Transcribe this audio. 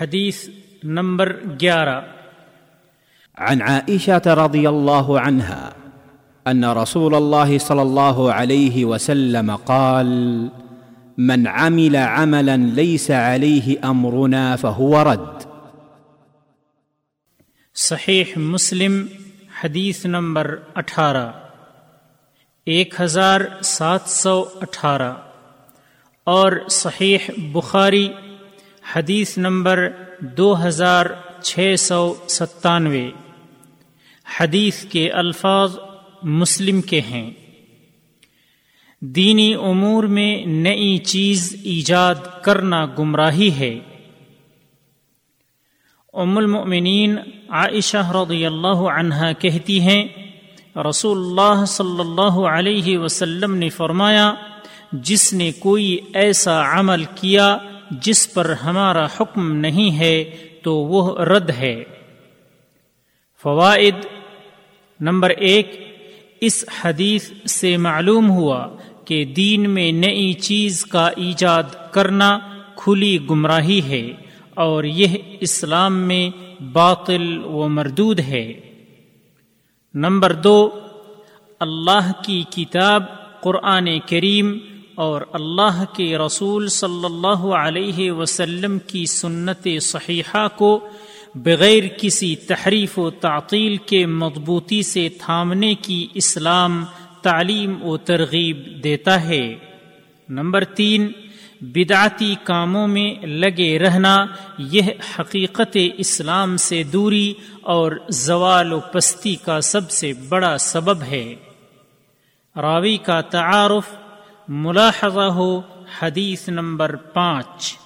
حدیث نمبر گیارہ۔ عن عائشة رضي الله عنها أن رسول الله صلى الله عليه وسلم قال من عمل عملا ليس عليه أمرنا فهو رد. صحیح مسلم حدیث نمبر اٹھارہ۔ ایک ہزار سات سو اٹھارہ۔ اور صحیح بخاری حدیث نمبر دو ہزار چھ سو ستانوے۔ حدیث کے الفاظ مسلم کے ہیں۔ دینی امور میں نئی چیز ایجاد کرنا گمراہی ہے۔ ام المؤمنین عائشہ رضی اللہ عنہا کہتی ہیں رسول اللہ صلی اللہ علیہ وسلم نے فرمایا، جس نے کوئی ایسا عمل کیا جس پر ہمارا حکم نہیں ہے تو وہ رد ہے۔ فوائد نمبر ایک، اس حدیث سے معلوم ہوا کہ دین میں نئی چیز کا ایجاد کرنا کھلی گمراہی ہے اور یہ اسلام میں باطل و مردود ہے۔ نمبر دو، اللہ کی کتاب قرآن کریم اور اللہ کے رسول صلی اللہ علیہ وسلم کی سنت صحیحہ کو بغیر کسی تحریف و تعطیل کے مضبوطی سے تھامنے کی اسلام تعلیم و ترغیب دیتا ہے۔ نمبر تین، بدعتی کاموں میں لگے رہنا، یہ حقیقت اسلام سے دوری اور زوال و پستی کا سب سے بڑا سبب ہے۔ راوی کا تعارف ملاحظہ ہو حدیث نمبر پانچ۔